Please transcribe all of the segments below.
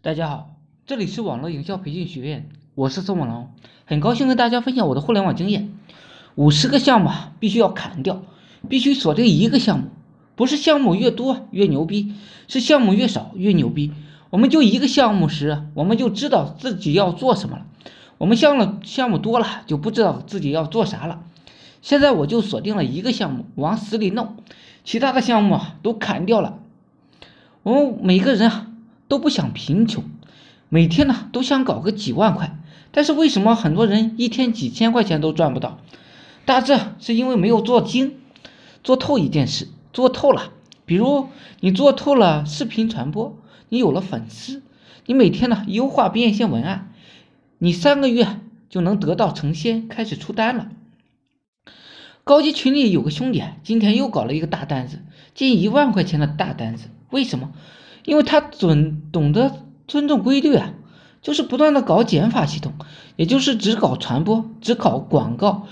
大家好，这里是网络营销培训学院，我是宋文龙，很高兴跟大家分享我的互联网经验。五十个项目，必须要砍掉，必须锁定一个项目，不是项目越多越牛逼，是项目越少越牛逼。我们就一个项目时，我们就知道自己要做什么了；我们项了项目多了，就不知道自己要做啥了。现在我就锁定了一个项目，往死里弄，其他的项目都砍掉了。我们每个人啊。都不想贫穷，每天呢都想搞个几万块，但是为什么很多人一天几千块钱都赚不到？大致是因为没有做精，做透一件事，做透了。比如你做透了视频传播，你有了粉丝，你每天呢优化变现文案，你三个月就能得到成仙，开始出单了。高级群里有个兄弟，今天又搞了一个大单子，近一万块钱的大单子，为什么？因为他准懂得尊重规律啊，就是不断的搞减法系统，也就是只搞传播，只搞广告，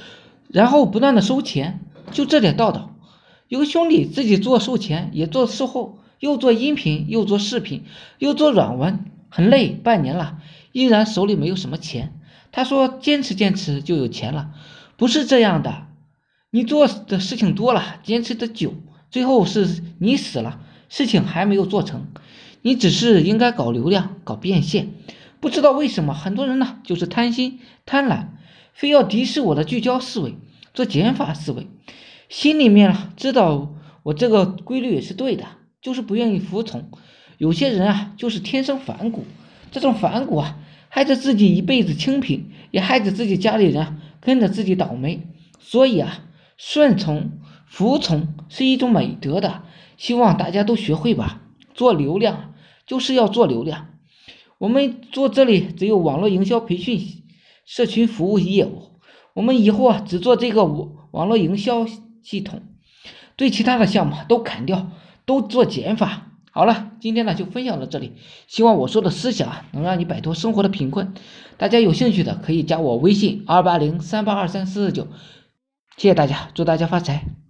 然后不断的收钱，就这点道道。有个兄弟自己做售前，也做售后，又做音频，又做视频，又做软文，很累，半年了，依然手里没有什么钱。他说坚持坚持就有钱了，不是这样的。你做的事情多了，坚持的久，最后是你死了。事情还没有做成，你只是应该搞流量、搞变现。不知道为什么，很多人呢就是贪心、贪婪，非要敌视我的聚焦思维，做减法思维。心里面啊知道我这个规律也是对的，就是不愿意服从。有些人啊，就是天生反骨，这种反骨啊，害得自己一辈子清贫，也害得自己家里人跟着自己倒霉。所以啊，顺从、服从是一种美德的。希望大家都学会吧，做流量就是要做流量。我们做这里只有网络营销培训、社群服务业务。我们以后啊只做这个网网络营销系统，对其他的项目都砍掉，都做减法。好了，今天呢就分享到这里。希望我说的思想啊能让你摆脱生活的贫困。大家有兴趣的可以加我微信二八零三八二三四四九。谢谢大家，祝大家发财。